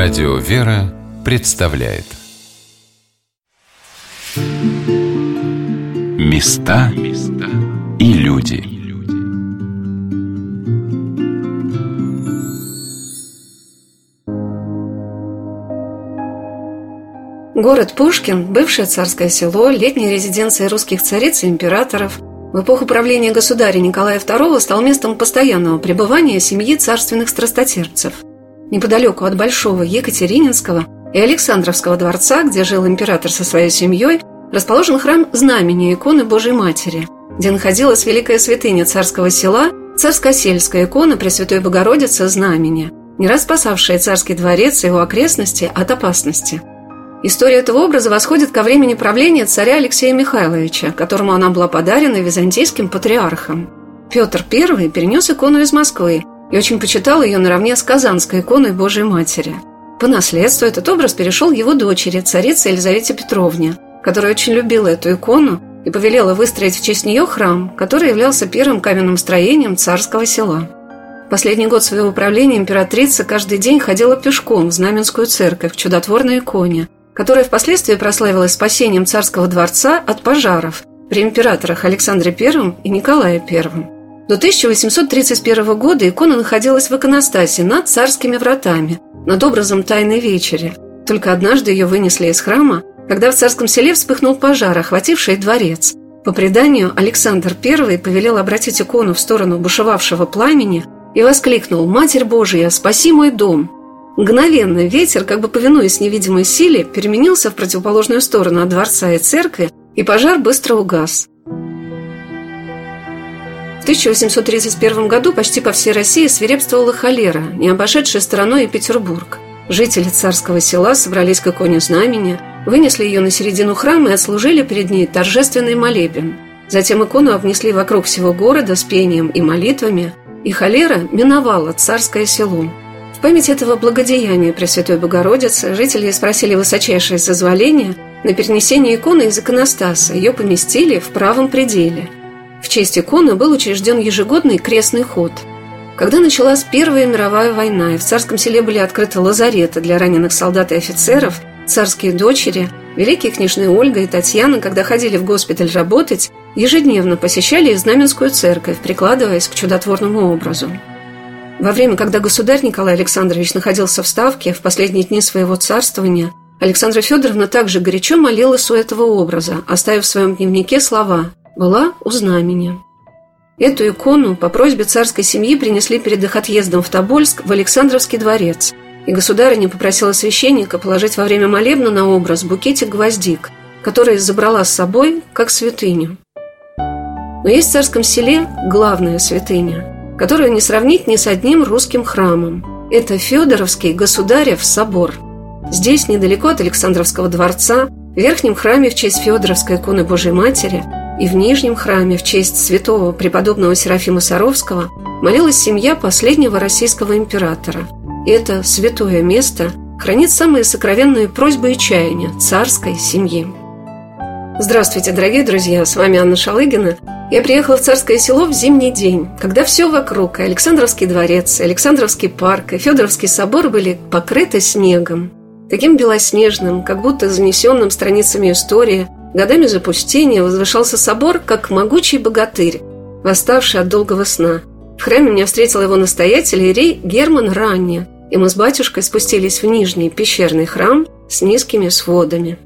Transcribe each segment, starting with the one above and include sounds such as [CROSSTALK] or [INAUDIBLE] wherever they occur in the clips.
Радио «Вера» представляет. Места и люди. Город Пушкин, бывшее царское село, летняя резиденция русских цариц и императоров, в эпоху правления государя Николая II стал местом постоянного пребывания семьи царственных страстотерпцев – неподалеку от Большого Екатерининского и Александровского дворца, где жил император со своей семьей, расположен храм Знамени иконы Божьей Матери, где находилась великая святыня царского села, царско-сельская икона Пресвятой Богородицы Знамени, не раз спасавшая царский дворец и его окрестности от опасности. История этого образа восходит ко времени правления царя Алексея Михайловича, которому она была подарена византийским патриархом. Петр I перенес икону из Москвы и очень почитал ее наравне с Казанской иконой Божией Матери. По наследству этот образ перешел его дочери, царице Елизавете Петровне, которая очень любила эту икону и повелела выстроить в честь нее храм, который являлся первым каменным строением царского села. Последний год своего правления императрица каждый день ходила пешком в Знаменскую церковь, к чудотворной иконе, которая впоследствии прославилась спасением царского дворца от пожаров при императорах Александре I и Николае I. До 1831 года икона находилась в иконостасе над царскими вратами, над образом Тайной Вечери. Только однажды ее вынесли из храма, когда в царском селе вспыхнул пожар, охвативший дворец. По преданию, Александр I повелел обратить икону в сторону бушевавшего пламени и воскликнул «Матерь Божия, спаси мой дом!». Мгновенно ветер, как бы повинуясь невидимой силе, переменился в противоположную сторону от дворца и церкви, и пожар быстро угас. 1831 году почти по всей России свирепствовала холера, не обошедшая стороной и Петербург. Жители царского села собрались к иконе знамени, вынесли ее на середину храма и отслужили перед ней торжественный молебен. Затем икону обнесли вокруг всего города с пением и молитвами, и холера миновала царское село. В память этого благодеяния Пресвятой Богородицы жители спросили высочайшее созволение на перенесение иконы из иконостаса, ее поместили в правом пределе – в честь иконы был учрежден ежегодный крестный ход. Когда началась Первая мировая война, и в царском селе были открыты лазареты для раненых солдат и офицеров, царские дочери, великие княжны Ольга и Татьяна, когда ходили в госпиталь работать, ежедневно посещали Знаменскую церковь, прикладываясь к чудотворному образу. Во время, когда государь Николай Александрович находился в Ставке в последние дни своего царствования, Александра Федоровна также горячо молилась у этого образа, оставив в своем дневнике слова была у знамени. Эту икону по просьбе царской семьи принесли перед их отъездом в Тобольск в Александровский дворец, и государыня попросила священника положить во время молебна на образ букетик гвоздик, который забрала с собой как святыню. Но есть в царском селе главная святыня, которую не сравнить ни с одним русским храмом. Это Федоровский государев собор. Здесь, недалеко от Александровского дворца, в верхнем храме в честь Федоровской иконы Божьей Матери – и в Нижнем храме в честь святого преподобного Серафима Саровского молилась семья последнего российского императора. И это святое место хранит самые сокровенные просьбы и чаяния царской семьи. Здравствуйте, дорогие друзья, с вами Анна Шалыгина. Я приехала в Царское село в зимний день, когда все вокруг, и Александровский дворец, и Александровский парк, и Федоровский собор были покрыты снегом. Таким белоснежным, как будто занесенным страницами истории – Годами запустения возвышался собор, как могучий богатырь, восставший от долгого сна. В храме меня встретил его настоятель Ирей Герман Ранне, и мы с батюшкой спустились в нижний пещерный храм с низкими сводами.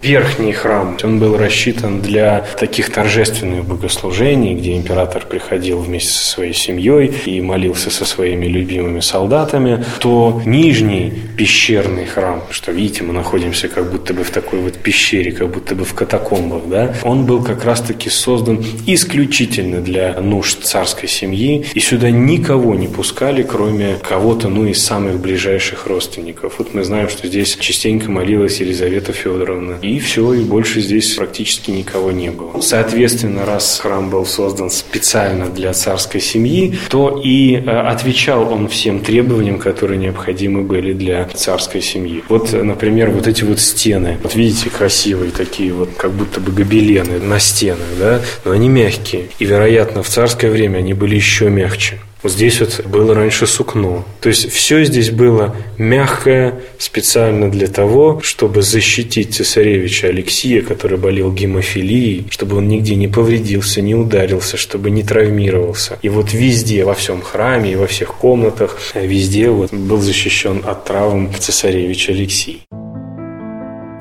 Верхний храм, он был рассчитан для таких торжественных богослужений, где император приходил вместе со своей семьей и молился со своими любимыми солдатами, то нижний пещерный храм, что видите, мы находимся как будто бы в такой вот пещере, как будто бы в катакомбах, да, он был как раз-таки создан исключительно для нужд царской семьи, и сюда никого не пускали, кроме кого-то, ну, из самых ближайших родственников. Вот мы знаем, что здесь частенько молилась Елизавета Федоровна, и все, и больше здесь практически никого не было. Соответственно, раз храм был создан специально для царской семьи, то и э, отвечал он всем требованиям, которые необходимы были для царской семьи. Вот, например, вот эти вот стены. Вот видите, красивые такие вот, как будто бы гобелены на стенах, да? Но они мягкие. И, вероятно, в царское время они были еще мягче. Здесь вот было раньше сукно. То есть все здесь было мягкое специально для того, чтобы защитить цесаревича Алексия, который болел гемофилией, чтобы он нигде не повредился, не ударился, чтобы не травмировался. И вот везде, во всем храме и во всех комнатах, везде вот был защищен от травм цесаревич Алексий.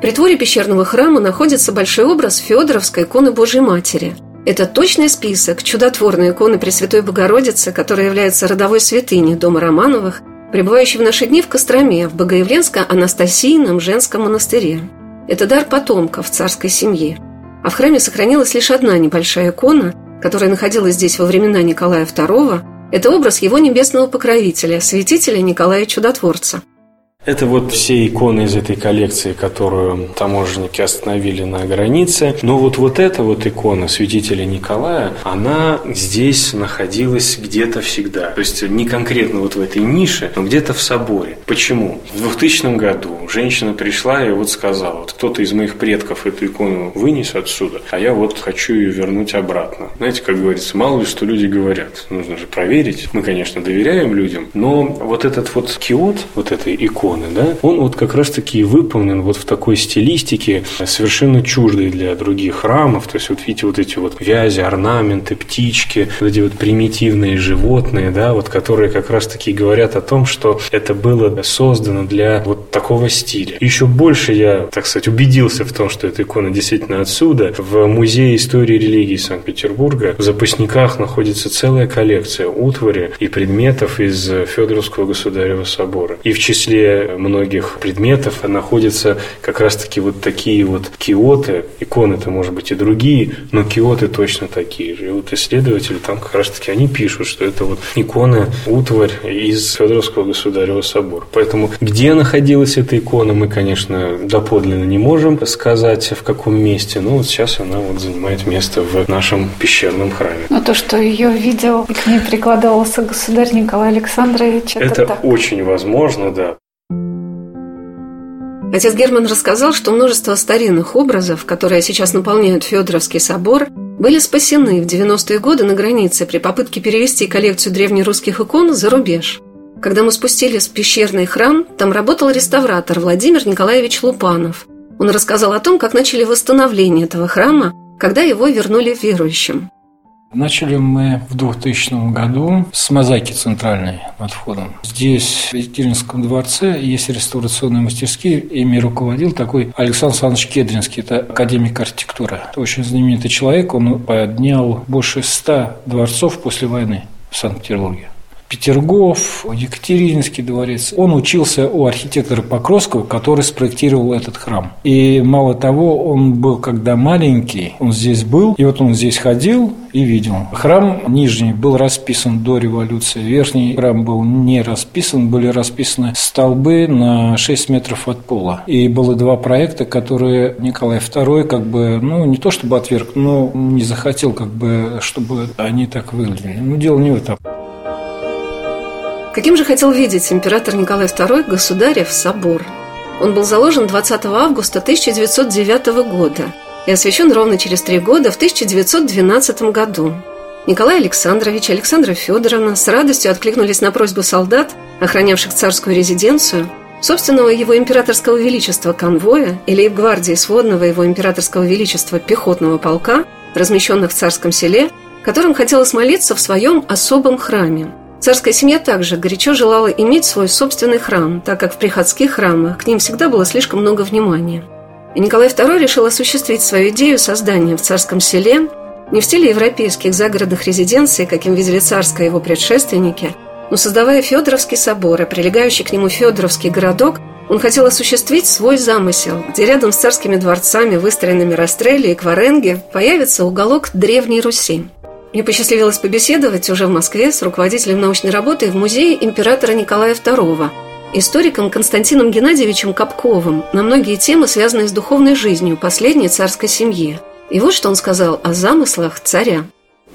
При творе пещерного храма находится большой образ Федоровской иконы Божьей Матери – это точный список чудотворной иконы Пресвятой Богородицы, которая является родовой святыней дома Романовых, пребывающей в наши дни в Костроме, в Богоявленско-Анастасийном женском монастыре. Это дар потомков царской семьи. А в храме сохранилась лишь одна небольшая икона, которая находилась здесь во времена Николая II. Это образ его небесного покровителя, святителя Николая Чудотворца – это вот все иконы из этой коллекции, которую таможенники остановили на границе. Но вот, вот эта вот икона святителя Николая, она здесь находилась где-то всегда. То есть не конкретно вот в этой нише, но где-то в соборе. Почему? В 2000 году женщина пришла и вот сказала, вот кто-то из моих предков эту икону вынес отсюда, а я вот хочу ее вернуть обратно. Знаете, как говорится, мало ли что люди говорят. Нужно же проверить. Мы, конечно, доверяем людям, но вот этот вот киот, вот этой иконы, иконы, да, он вот как раз-таки выполнен вот в такой стилистике, совершенно чуждой для других храмов. То есть, вот видите, вот эти вот вязи, орнаменты, птички, вот эти вот примитивные животные, да, вот которые как раз-таки говорят о том, что это было создано для вот такого стиля. Еще больше я, так сказать, убедился в том, что эта икона действительно отсюда. В Музее истории религии Санкт-Петербурга в запасниках находится целая коллекция утвари и предметов из Федоровского государева собора. И в числе многих предметов находятся как раз-таки вот такие вот киоты, иконы-то, может быть, и другие, но киоты точно такие же. И вот исследователи там как раз-таки они пишут, что это вот иконы, утварь из Федоровского государева собора. Поэтому где находилась эта икона, мы, конечно, доподлинно не можем сказать, в каком месте, но вот сейчас она вот занимает место в нашем пещерном храме. Но то, что ее видел и к ней прикладывался государь Николай Александрович, это, это так. очень возможно, да. Отец Герман рассказал, что множество старинных образов, которые сейчас наполняют Федоровский собор, были спасены в 90-е годы на границе при попытке перевести коллекцию древнерусских икон за рубеж. Когда мы спустились в пещерный храм, там работал реставратор Владимир Николаевич Лупанов. Он рассказал о том, как начали восстановление этого храма, когда его вернули верующим. Начали мы в 2000 году с мозаики центральной над входом. Здесь, в Екатеринском дворце, есть реставрационные мастерские. Ими руководил такой Александр Александрович Кедринский, это академик архитектуры. Это очень знаменитый человек, он поднял больше ста дворцов после войны в Санкт-Петербурге. Петергоф, Екатерининский дворец. Он учился у архитектора Покровского, который спроектировал этот храм. И мало того, он был когда маленький, он здесь был, и вот он здесь ходил и видел. Храм нижний был расписан до революции, верхний храм был не расписан, были расписаны столбы на 6 метров от пола. И было два проекта, которые Николай II как бы, ну, не то чтобы отверг, но не захотел как бы, чтобы они так выглядели. Ну, дело не в этом. Каким же хотел видеть император Николай II государев собор? Он был заложен 20 августа 1909 года и освящен ровно через три года в 1912 году. Николай Александрович и Александра Федоровна с радостью откликнулись на просьбу солдат, охранявших царскую резиденцию, собственного его императорского величества конвоя или лейб-гвардии сводного его императорского величества пехотного полка, размещенных в царском селе, которым хотелось молиться в своем особом храме – Царская семья также горячо желала иметь свой собственный храм, так как в приходских храмах к ним всегда было слишком много внимания. И Николай II решил осуществить свою идею создания в царском селе не в стиле европейских загородных резиденций, каким видели царское его предшественники, но создавая Федоровский собор и прилегающий к нему Федоровский городок, он хотел осуществить свой замысел, где рядом с царскими дворцами, выстроенными Растрелли и Кваренге, появится уголок Древней Руси. Мне посчастливилось побеседовать уже в Москве с руководителем научной работы в музее императора Николая II, историком Константином Геннадьевичем Капковым на многие темы, связанные с духовной жизнью последней царской семьи. И вот что он сказал о замыслах царя.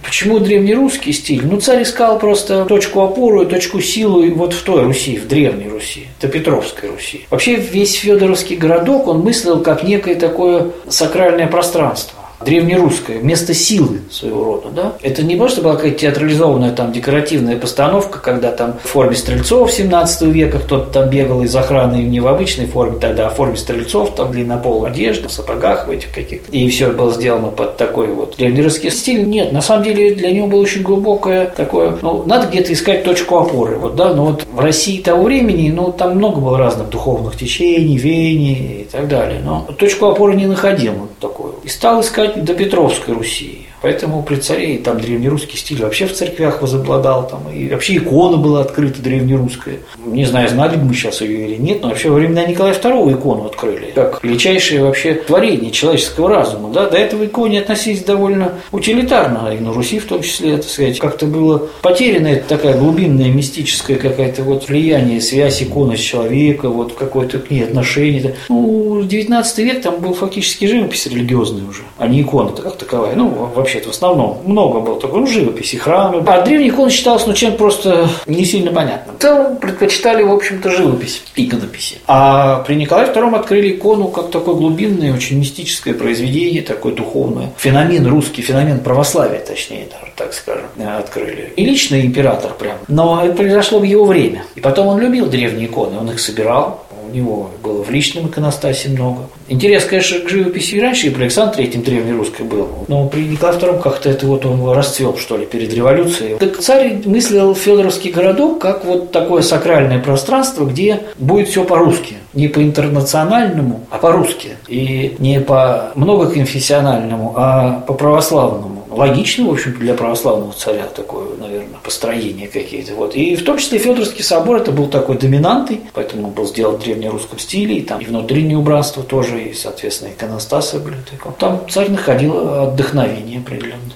Почему древнерусский стиль? Ну, царь искал просто точку опору и точку силы вот в той Руси, в Древней Руси, это Петровской Руси. Вообще весь Федоровский городок, он мыслил как некое такое сакральное пространство древнерусское, место силы своего рода, да? Это не просто была какая-то театрализованная там декоративная постановка, когда там в форме стрельцов 17 века кто-то там бегал из охраны не в обычной форме тогда, а в форме стрельцов, там длиннополая одежда, в сапогах в этих каких-то. И все было сделано под такой вот древнерусский стиль. Нет, на самом деле для него было очень глубокое такое, ну, надо где-то искать точку опоры, вот, да, но вот в России того времени, ну, там много было разных духовных течений, веяний и так далее, но точку опоры не находил вот такую. И стал искать до Петровской Руси. Поэтому при царе там древнерусский стиль вообще в церквях возобладал, там, и вообще икона была открыта древнерусская. Не знаю, знали бы мы сейчас ее или нет, но вообще во времена Николая II икону открыли, как величайшее вообще творение человеческого разума. Да? До этого иконе относились довольно утилитарно, и на Руси в том числе, так сказать, как-то было потеряно это такая глубинная мистическая какая-то вот влияние, связь иконы с человека, вот какое-то к ней отношение. Ну, 19 век там был фактически живопись религиозная уже, а не икона как таковая. Ну, вообще вообще в основном много было такой, ну, живописи, храмы. А древний икон считался, ну, чем просто не сильно понятным. В целом предпочитали, в общем-то, живопись, иконописи. А при Николае II открыли икону как такое глубинное, очень мистическое произведение, такое духовное. Феномен русский, феномен православия, точнее, даже, так скажем, открыли. И лично император прям. Но это произошло в его время. И потом он любил древние иконы, он их собирал, него было в личном иконостасе много. Интерес, конечно, к живописи и раньше, и при Александре Третьем древнерусской был. Но при Николае II как-то это вот он расцвел, что ли, перед революцией. Так царь мыслил Федоровский городок как вот такое сакральное пространство, где будет все по-русски. Не по интернациональному, а по-русски. И не по многоконфессиональному, а по православному логично, в общем, для православного царя такое, наверное, построение какие-то. Вот. И в том числе Федоровский собор это был такой доминантой, поэтому он был сделан в древнерусском стиле, и там и внутреннее убранство тоже, и, соответственно, иконостасы были. Там царь находил отдохновение определенно.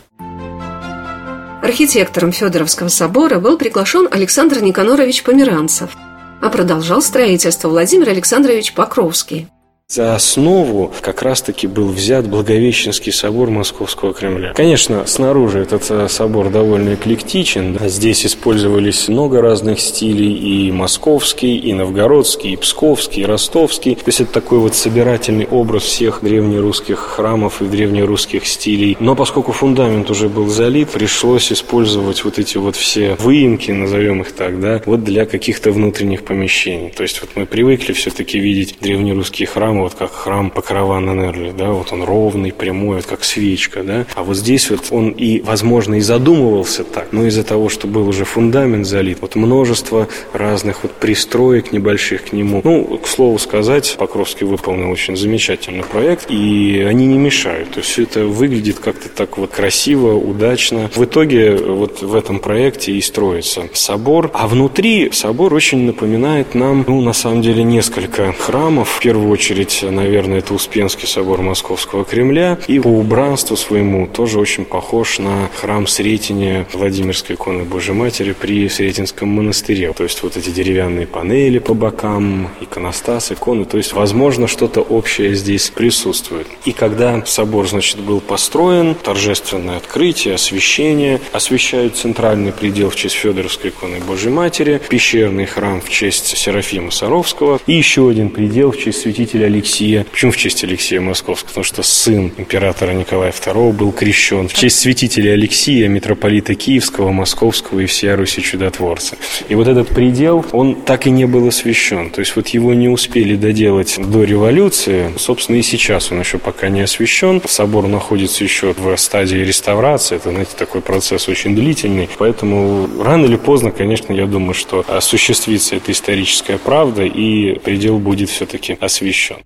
Архитектором Федоровского собора был приглашен Александр Никанорович Померанцев, а продолжал строительство Владимир Александрович Покровский. За основу как раз-таки был взят Благовещенский собор Московского Кремля. Конечно, снаружи этот э, собор довольно эклектичен. Здесь использовались много разных стилей, и московский, и новгородский, и псковский, и ростовский. То есть это такой вот собирательный образ всех древнерусских храмов и древнерусских стилей. Но поскольку фундамент уже был залит, пришлось использовать вот эти вот все выемки, назовем их так, да, вот для каких-то внутренних помещений. То есть вот мы привыкли все-таки видеть древнерусские храмы храма, вот как храм Покрова на Нерли, да, вот он ровный, прямой, вот как свечка, да, а вот здесь вот он и, возможно, и задумывался так, но из-за того, что был уже фундамент залит, вот множество разных вот пристроек небольших к нему. Ну, к слову сказать, Покровский выполнил очень замечательный проект, и они не мешают, то есть все это выглядит как-то так вот красиво, удачно. В итоге вот в этом проекте и строится собор, а внутри собор очень напоминает нам, ну, на самом деле, несколько храмов, в первую очередь очередь, наверное, это Успенский собор Московского Кремля. И по убранству своему тоже очень похож на храм Сретения Владимирской иконы Божьей Матери при Сретенском монастыре. То есть вот эти деревянные панели по бокам, иконостас, иконы. То есть, возможно, что-то общее здесь присутствует. И когда собор, значит, был построен, торжественное открытие, освящение, освещают центральный предел в честь Федоровской иконы Божьей Матери, пещерный храм в честь Серафима Саровского и еще один предел в честь святителя Алексия. Почему в честь Алексея Московского? Потому что сын императора Николая II был крещен в честь святителя Алексия, митрополита Киевского, Московского и всея Руси чудотворца. И вот этот предел, он так и не был освящен. То есть вот его не успели доделать до революции. Собственно, и сейчас он еще пока не освящен. Собор находится еще в стадии реставрации. Это, знаете, такой процесс очень длительный. Поэтому рано или поздно, конечно, я думаю, что осуществится эта историческая правда, и предел будет все-таки освящен.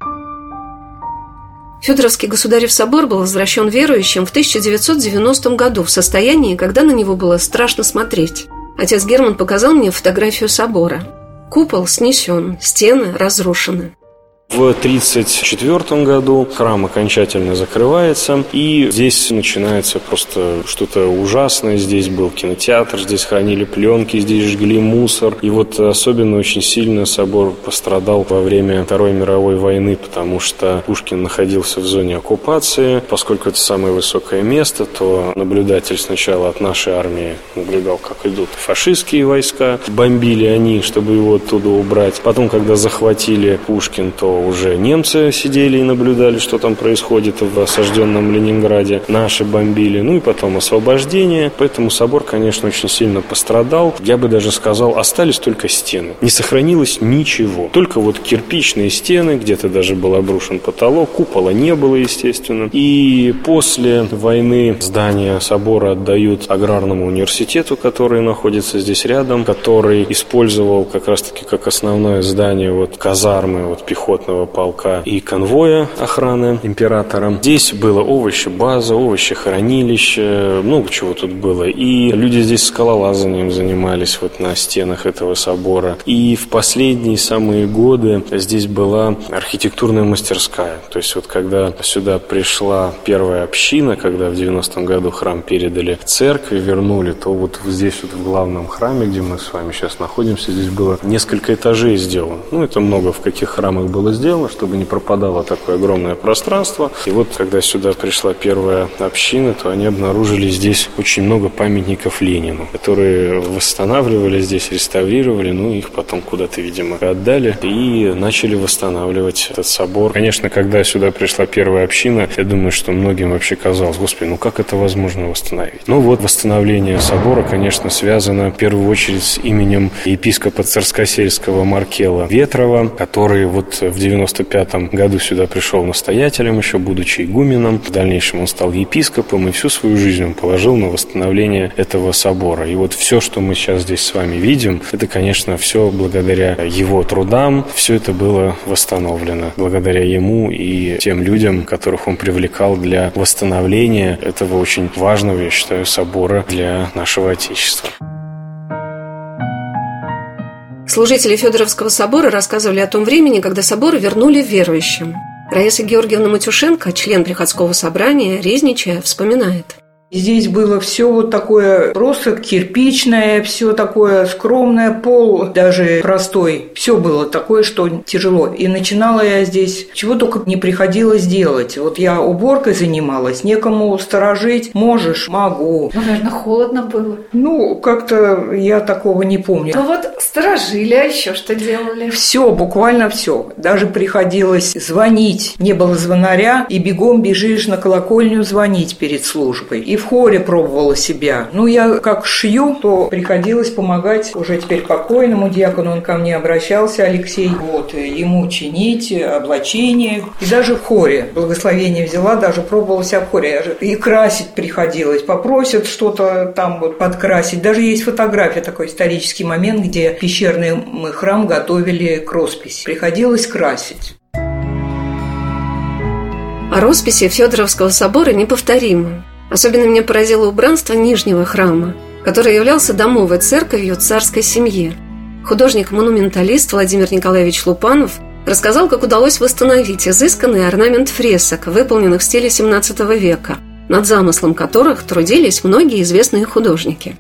Федоровский государев собор был возвращен верующим в 1990 году в состоянии, когда на него было страшно смотреть. Отец Герман показал мне фотографию собора. Купол снесен, стены разрушены. В 1934 году храм окончательно закрывается, и здесь начинается просто что-то ужасное. Здесь был кинотеатр, здесь хранили пленки, здесь жгли мусор. И вот особенно очень сильно собор пострадал во время Второй мировой войны, потому что Пушкин находился в зоне оккупации. Поскольку это самое высокое место, то наблюдатель сначала от нашей армии наблюдал, как идут фашистские войска. Бомбили они, чтобы его оттуда убрать. Потом, когда захватили Пушкин, то уже немцы сидели и наблюдали, что там происходит в осажденном Ленинграде. Наши бомбили. Ну и потом освобождение. Поэтому собор, конечно, очень сильно пострадал. Я бы даже сказал, остались только стены. Не сохранилось ничего. Только вот кирпичные стены, где-то даже был обрушен потолок, купола не было, естественно. И после войны здание собора отдают аграрному университету, который находится здесь рядом, который использовал как раз-таки как основное здание вот казармы вот пехотного полка и конвоя охраны императора. Здесь было овощи, база, овощи, хранилище, много чего тут было. И люди здесь скалолазанием занимались вот на стенах этого собора. И в последние самые годы здесь была архитектурная мастерская. То есть вот когда сюда пришла первая община, когда в 90-м году храм передали церкви, вернули, то вот здесь вот в главном храме, где мы с вами сейчас находимся, здесь было несколько этажей сделано. Ну, это много в каких храмах было сделано, чтобы не пропадало такое огромное пространство. И вот когда сюда пришла первая община, то они обнаружили здесь очень много памятников Ленину, которые восстанавливали здесь, реставрировали, ну, их потом куда-то, видимо, отдали и начали восстанавливать этот собор. Конечно, когда сюда пришла первая община, я думаю, что многим вообще казалось, господи, ну как это возможно восстановить? Ну вот восстановление собора, конечно, связано в первую очередь с именем епископа Царскосельского Маркела Ветрова, который вот в 95 году сюда пришел настоятелем еще, будучи игуменом. В дальнейшем он стал епископом и всю свою жизнь он положил на восстановление этого собора. И вот все, что мы сейчас здесь с вами видим, это, конечно, все благодаря его трудам, все это было восстановлено. Благодаря ему и тем людям, которых он привлекал для восстановления этого очень важного, я считаю, собора для нашего Отечества. Служители Федоровского собора рассказывали о том времени, когда собор вернули верующим. Раиса Георгиевна Матюшенко, член приходского собрания, резничая, вспоминает – Здесь было все вот такое просто кирпичное, все такое скромное, пол даже простой. Все было такое, что тяжело. И начинала я здесь, чего только не приходилось делать. Вот я уборкой занималась, некому сторожить. Можешь? Могу. Ну, наверное, холодно было. Ну, как-то я такого не помню. Ну вот сторожили, а еще что делали? Все, буквально все. Даже приходилось звонить. Не было звонаря, и бегом бежишь на колокольню звонить перед службой. И в хоре пробовала себя. Ну, я как шью, то приходилось помогать уже теперь покойному диакону. Он ко мне обращался, Алексей. Вот, ему чинить облачение. И даже в хоре. Благословение взяла, даже пробовала себя в хоре. И красить приходилось. Попросят что-то там вот подкрасить. Даже есть фотография, такой исторический момент, где пещерный храм готовили к росписи. Приходилось красить. А росписи Федоровского собора неповторимы. Особенно меня поразило убранство Нижнего храма, который являлся домовой церковью царской семьи. Художник-монументалист Владимир Николаевич Лупанов рассказал, как удалось восстановить изысканный орнамент фресок, выполненных в стиле XVII века, над замыслом которых трудились многие известные художники.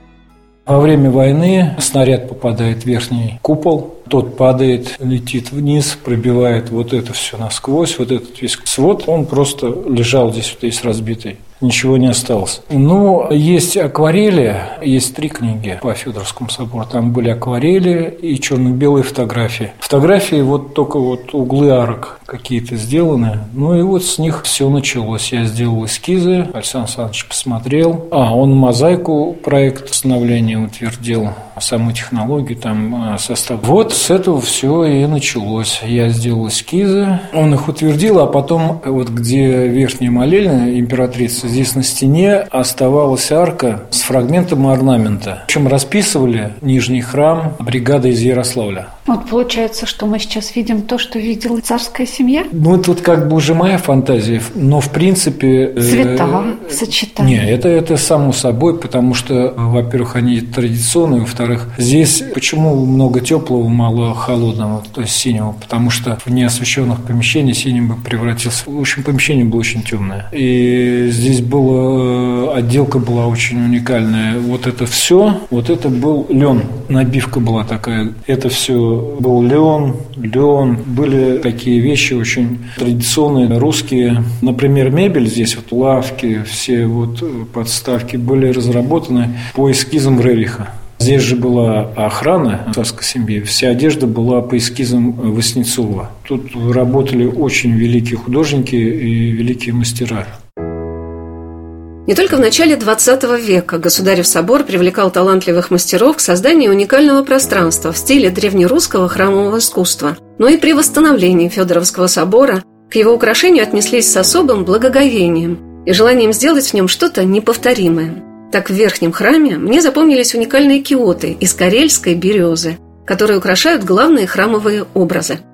Во время войны снаряд попадает в верхний купол, тот падает, летит вниз, пробивает вот это все насквозь, вот этот весь свод, он просто лежал здесь вот весь разбитый ничего не осталось. Ну, есть акварели, есть три книги по Федоровскому собору. Там были акварели и черно-белые фотографии. Фотографии вот только вот углы арок какие-то сделаны. Ну и вот с них все началось. Я сделал эскизы, Александр Александрович посмотрел. А, он мозаику проект становления утвердил, саму технологию, там а, состав. Вот с этого все и началось. Я сделал эскизы, он их утвердил, а потом вот где верхняя молельная императрица здесь на стене оставалась арка с фрагментом орнамента. Общем, расписывали нижний храм бригада из Ярославля. Вот получается, что мы сейчас видим то, что видела царская семья? Ну, это вот как бы уже моя фантазия, но в принципе... Э, Цвета, э, сочетания. Не, это, это само собой, потому что, во-первых, они традиционные, во-вторых, здесь почему много теплого, мало холодного, то есть синего, потому что в неосвещенных помещениях синим бы превратился. В общем, помещение было очень темное. И здесь было, э, отделка была очень уникальная. Вот это все, вот это был лен, набивка была такая. Это все был лен, лен. Были такие вещи очень традиционные, русские. Например, мебель здесь, вот лавки, все вот подставки были разработаны по эскизам Рериха. Здесь же была охрана царской семьи. Вся одежда была по эскизам Васнецова. Тут работали очень великие художники и великие мастера. Не только в начале XX века Государев собор привлекал талантливых мастеров к созданию уникального пространства в стиле древнерусского храмового искусства, но и при восстановлении Федоровского собора к его украшению отнеслись с особым благоговением и желанием сделать в нем что-то неповторимое. Так в верхнем храме мне запомнились уникальные киоты из карельской березы, которые украшают главные храмовые образы –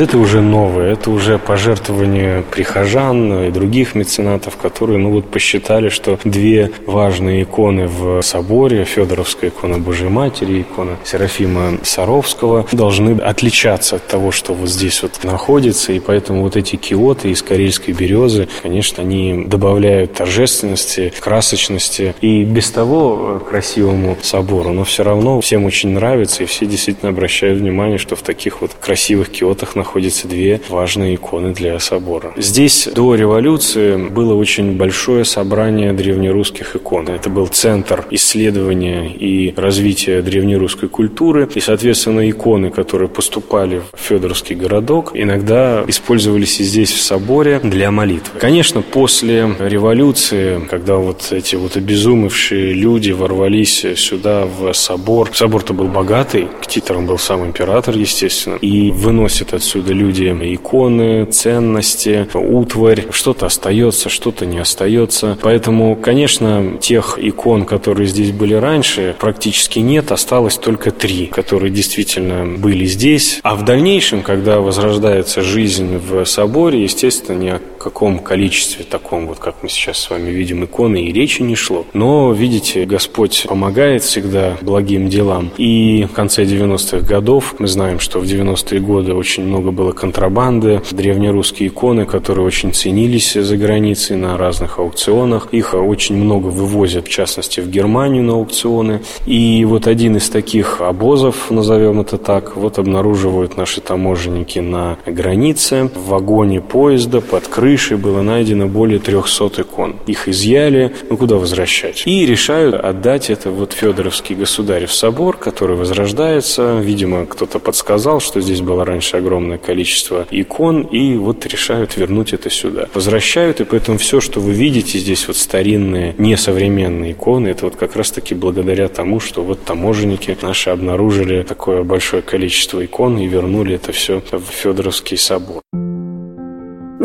это уже новое, это уже пожертвование прихожан и других меценатов, которые ну, вот посчитали, что две важные иконы в соборе, Федоровская икона Божьей Матери, икона Серафима Саровского, должны отличаться от того, что вот здесь вот находится, и поэтому вот эти киоты из карельской березы, конечно, они добавляют торжественности, красочности и без того красивому собору, но все равно всем очень нравится, и все действительно обращают внимание, что в таких вот красивых киотах находятся две важные иконы для собора. Здесь до революции было очень большое собрание древнерусских икон. Это был центр исследования и развития древнерусской культуры. И, соответственно, иконы, которые поступали в Федоровский городок, иногда использовались и здесь, в соборе, для молитвы. Конечно, после революции, когда вот эти вот обезумевшие люди ворвались сюда, в собор, собор-то был богатый, к титрам был сам император, естественно, и выносит отсюда отсюда люди иконы, ценности, утварь. Что-то остается, что-то не остается. Поэтому, конечно, тех икон, которые здесь были раньше, практически нет. Осталось только три, которые действительно были здесь. А в дальнейшем, когда возрождается жизнь в соборе, естественно, о каком количестве таком, вот как мы сейчас с вами видим иконы, и речи не шло. Но, видите, Господь помогает всегда благим делам. И в конце 90-х годов мы знаем, что в 90-е годы очень много было контрабанды, древнерусские иконы, которые очень ценились за границей на разных аукционах. Их очень много вывозят, в частности, в Германию на аукционы. И вот один из таких обозов, назовем это так, вот обнаруживают наши таможенники на границе. В вагоне поезда под крышей было найдено более 300 икон. Их изъяли, ну куда возвращать? И решают отдать это вот Федоровский государев собор, который возрождается. Видимо, кто-то подсказал, что здесь было раньше огромное количество икон, и вот решают вернуть это сюда. Возвращают, и поэтому все, что вы видите здесь, вот старинные, несовременные иконы, это вот как раз-таки благодаря тому, что вот таможенники наши обнаружили такое большое количество икон и вернули это все в Федоровский собор.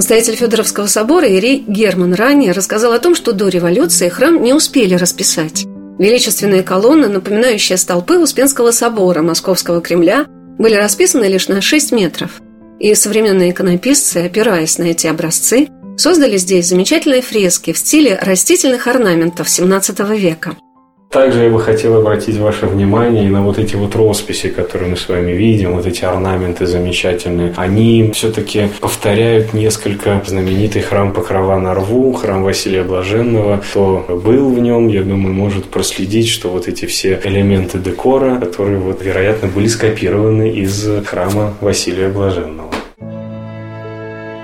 Настоятель Федоровского собора Ирей Герман ранее рассказал о том, что до революции храм не успели расписать. Величественные колонны, напоминающие столпы Успенского собора Московского Кремля, были расписаны лишь на 6 метров. И современные иконописцы, опираясь на эти образцы, создали здесь замечательные фрески в стиле растительных орнаментов XVII века – также я бы хотел обратить ваше внимание на вот эти вот росписи, которые мы с вами видим, вот эти орнаменты замечательные. Они все-таки повторяют несколько знаменитый храм Покрова на рву, храм Василия Блаженного. Кто был в нем, я думаю, может проследить, что вот эти все элементы декора, которые вот, вероятно, были скопированы из храма Василия Блаженного.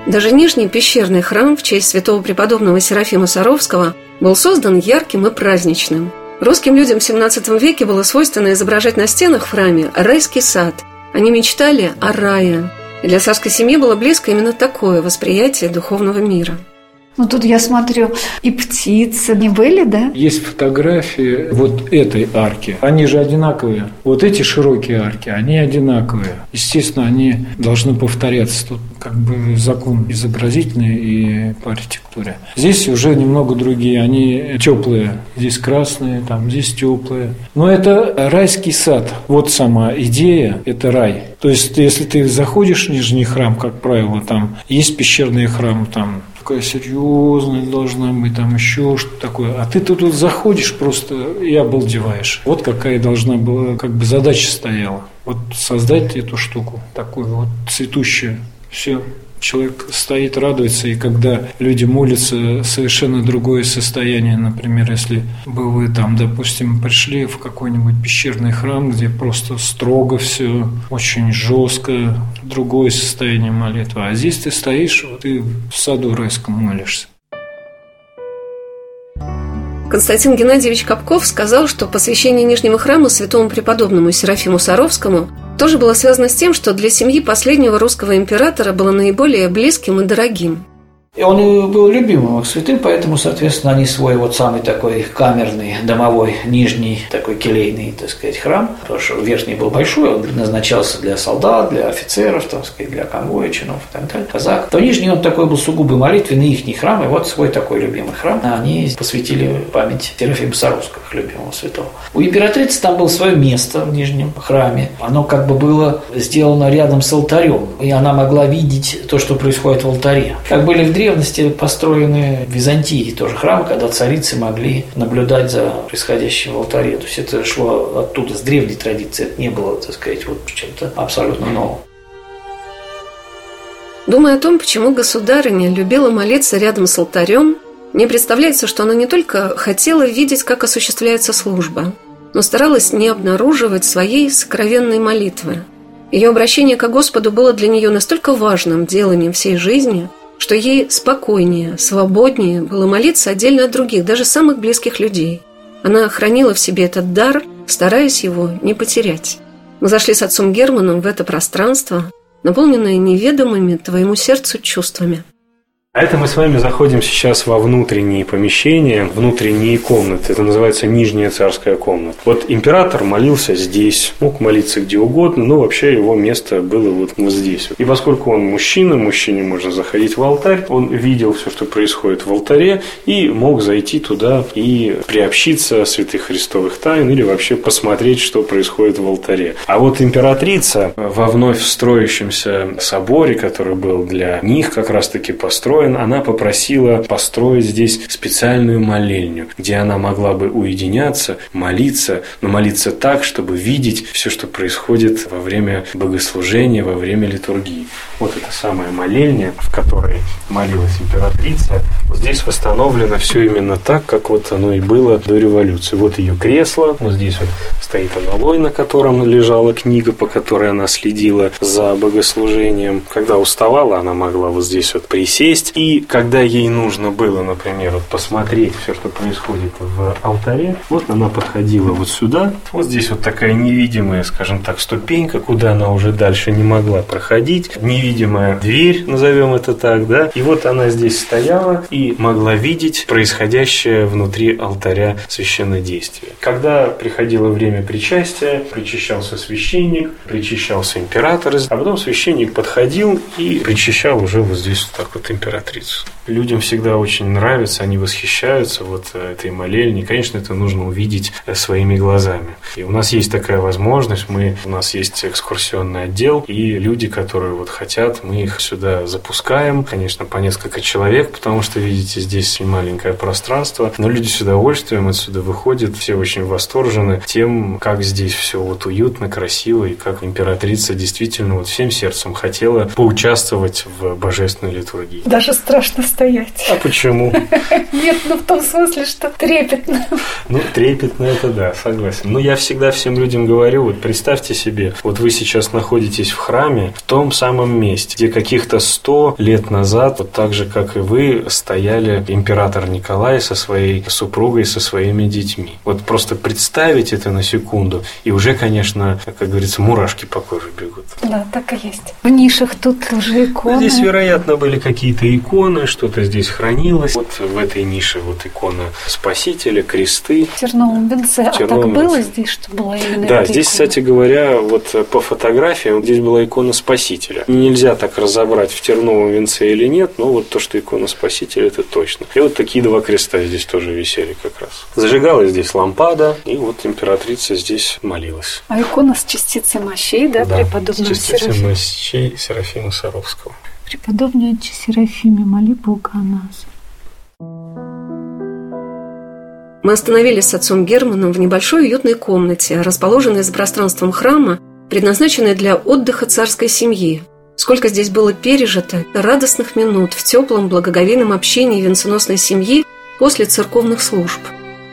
Даже Нижний пещерный храм в честь святого преподобного Серафима Саровского был создан ярким и праздничным – Русским людям в XVII веке было свойственно изображать на стенах в храме райский сад. Они мечтали о рае. И для царской семьи было близко именно такое восприятие духовного мира – ну, тут я смотрю, и птицы не были, да? Есть фотографии вот этой арки. Они же одинаковые. Вот эти широкие арки, они одинаковые. Естественно, они должны повторяться. Тут как бы закон изобразительный и по архитектуре. Здесь уже немного другие. Они теплые. Здесь красные, там здесь теплые. Но это райский сад. Вот сама идея – это рай. То есть, если ты заходишь в Нижний храм, как правило, там есть пещерные храмы, там такая серьезная должна быть, там еще что-то такое. А ты тут заходишь просто и обалдеваешь. Вот какая должна была, как бы задача стояла. Вот создать эту штуку, такую вот цветущую. Все, человек стоит, радуется, и когда люди молятся, совершенно другое состояние. Например, если бы вы там, допустим, пришли в какой-нибудь пещерный храм, где просто строго все, очень жестко, другое состояние молитвы. А здесь ты стоишь, вот ты в саду райском молишься. Константин Геннадьевич Капков сказал, что посвящение Нижнего храма святому преподобному Серафиму Саровскому тоже было связано с тем, что для семьи последнего русского императора было наиболее близким и дорогим. И он был любимым их святым, поэтому, соответственно, они свой вот самый такой камерный, домовой, нижний, такой келейный, так сказать, храм, потому что верхний был большой, он назначался для солдат, для офицеров, так сказать, для конвоя, чинов и так далее, казак, то нижний он такой был сугубо молитвенный, их храм, и вот свой такой любимый храм, они посвятили память Серафима Саровского, любимого святого. У императрицы там было свое место в нижнем храме, оно как бы было сделано рядом с алтарем, и она могла видеть то, что происходит в алтаре. Как были в древности построены в Византии тоже храмы, когда царицы могли наблюдать за происходящим в алтаре. То есть это шло оттуда, с древней традиции. Это не было, так сказать, вот чем-то абсолютно новым. Думая о том, почему государыня любила молиться рядом с алтарем, мне представляется, что она не только хотела видеть, как осуществляется служба, но старалась не обнаруживать своей сокровенной молитвы. Ее обращение к Господу было для нее настолько важным деланием всей жизни, что ей спокойнее, свободнее было молиться отдельно от других, даже самых близких людей. Она хранила в себе этот дар, стараясь его не потерять. Мы зашли с отцом Германом в это пространство, наполненное неведомыми твоему сердцу чувствами – а это мы с вами заходим сейчас во внутренние помещения, внутренние комнаты. Это называется нижняя царская комната. Вот император молился здесь, мог молиться где угодно, но вообще его место было вот, здесь. И поскольку он мужчина, мужчине можно заходить в алтарь, он видел все, что происходит в алтаре, и мог зайти туда и приобщиться святых христовых тайн или вообще посмотреть, что происходит в алтаре. А вот императрица во вновь строящемся соборе, который был для них как раз-таки построен, построен, она попросила построить здесь специальную молельню, где она могла бы уединяться, молиться, но молиться так, чтобы видеть все, что происходит во время богослужения, во время литургии. Вот эта самая молельня, в которой молилась императрица, вот здесь восстановлено все именно так, как вот оно и было до революции. Вот ее кресло, вот здесь вот стоит аналой, на котором лежала книга, по которой она следила за богослужением. Когда уставала, она могла вот здесь вот присесть, есть, и когда ей нужно было, например, вот посмотреть все, что происходит в алтаре, вот она подходила вот сюда. Вот здесь вот такая невидимая, скажем так, ступенька, куда она уже дальше не могла проходить. Невидимая дверь, назовем это так, да. И вот она здесь стояла и могла видеть происходящее внутри алтаря священнодействия. Когда приходило время причастия, причащался священник, причащался император, а потом священник подходил и причащал уже вот здесь вот так вот император императрицу. Людям всегда очень нравится, они восхищаются вот э, этой молельней. Конечно, это нужно увидеть э, своими глазами. И у нас есть такая возможность, мы, у нас есть экскурсионный отдел, и люди, которые вот хотят, мы их сюда запускаем, конечно, по несколько человек, потому что, видите, здесь маленькое пространство, но люди с удовольствием отсюда выходят, все очень восторжены тем, как здесь все вот уютно, красиво, и как императрица действительно вот всем сердцем хотела поучаствовать в божественной литургии. Даже даже страшно стоять. А почему? [LAUGHS] Нет, ну в том смысле, что трепетно. Ну, трепетно это да, согласен. Но я всегда всем людям говорю, вот представьте себе, вот вы сейчас находитесь в храме, в том самом месте, где каких-то сто лет назад, вот так же, как и вы, стояли император Николай со своей супругой, со своими детьми. Вот просто представить это на секунду, и уже, конечно, как говорится, мурашки по коже бегут. Да, так и есть. В нишах тут тоже иконы. Здесь, вероятно, были какие-то иконы, что-то здесь хранилось. Вот в этой нише вот икона Спасителя, кресты. В терновом венце. А так было здесь, что была именно Да, здесь, икона? кстати говоря, вот по фотографиям здесь была икона Спасителя. Нельзя так разобрать, в терновом венце или нет, но вот то, что икона Спасителя, это точно. И вот такие два креста здесь тоже висели как раз. Зажигалась здесь лампада, и вот императрица здесь молилась. А икона с частицей мощей, да, да преподобного Серафима? мощей Серафима Саровского. Преподобный отче Серафиме, моли Бога о нас. Мы остановились с отцом Германом в небольшой уютной комнате, расположенной за пространством храма, предназначенной для отдыха царской семьи. Сколько здесь было пережито радостных минут в теплом благоговейном общении венценосной семьи после церковных служб.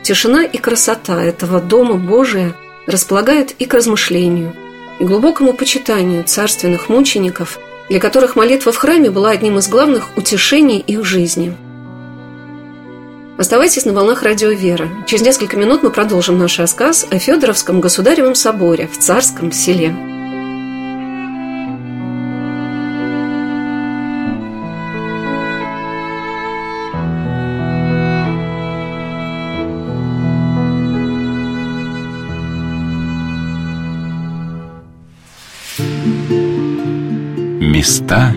Тишина и красота этого Дома Божия располагают и к размышлению, и глубокому почитанию царственных мучеников – для которых молитва в храме была одним из главных утешений их жизни. Оставайтесь на волнах радио «Вера». Через несколько минут мы продолжим наш рассказ о Федоровском государевом соборе в Царском селе. Места.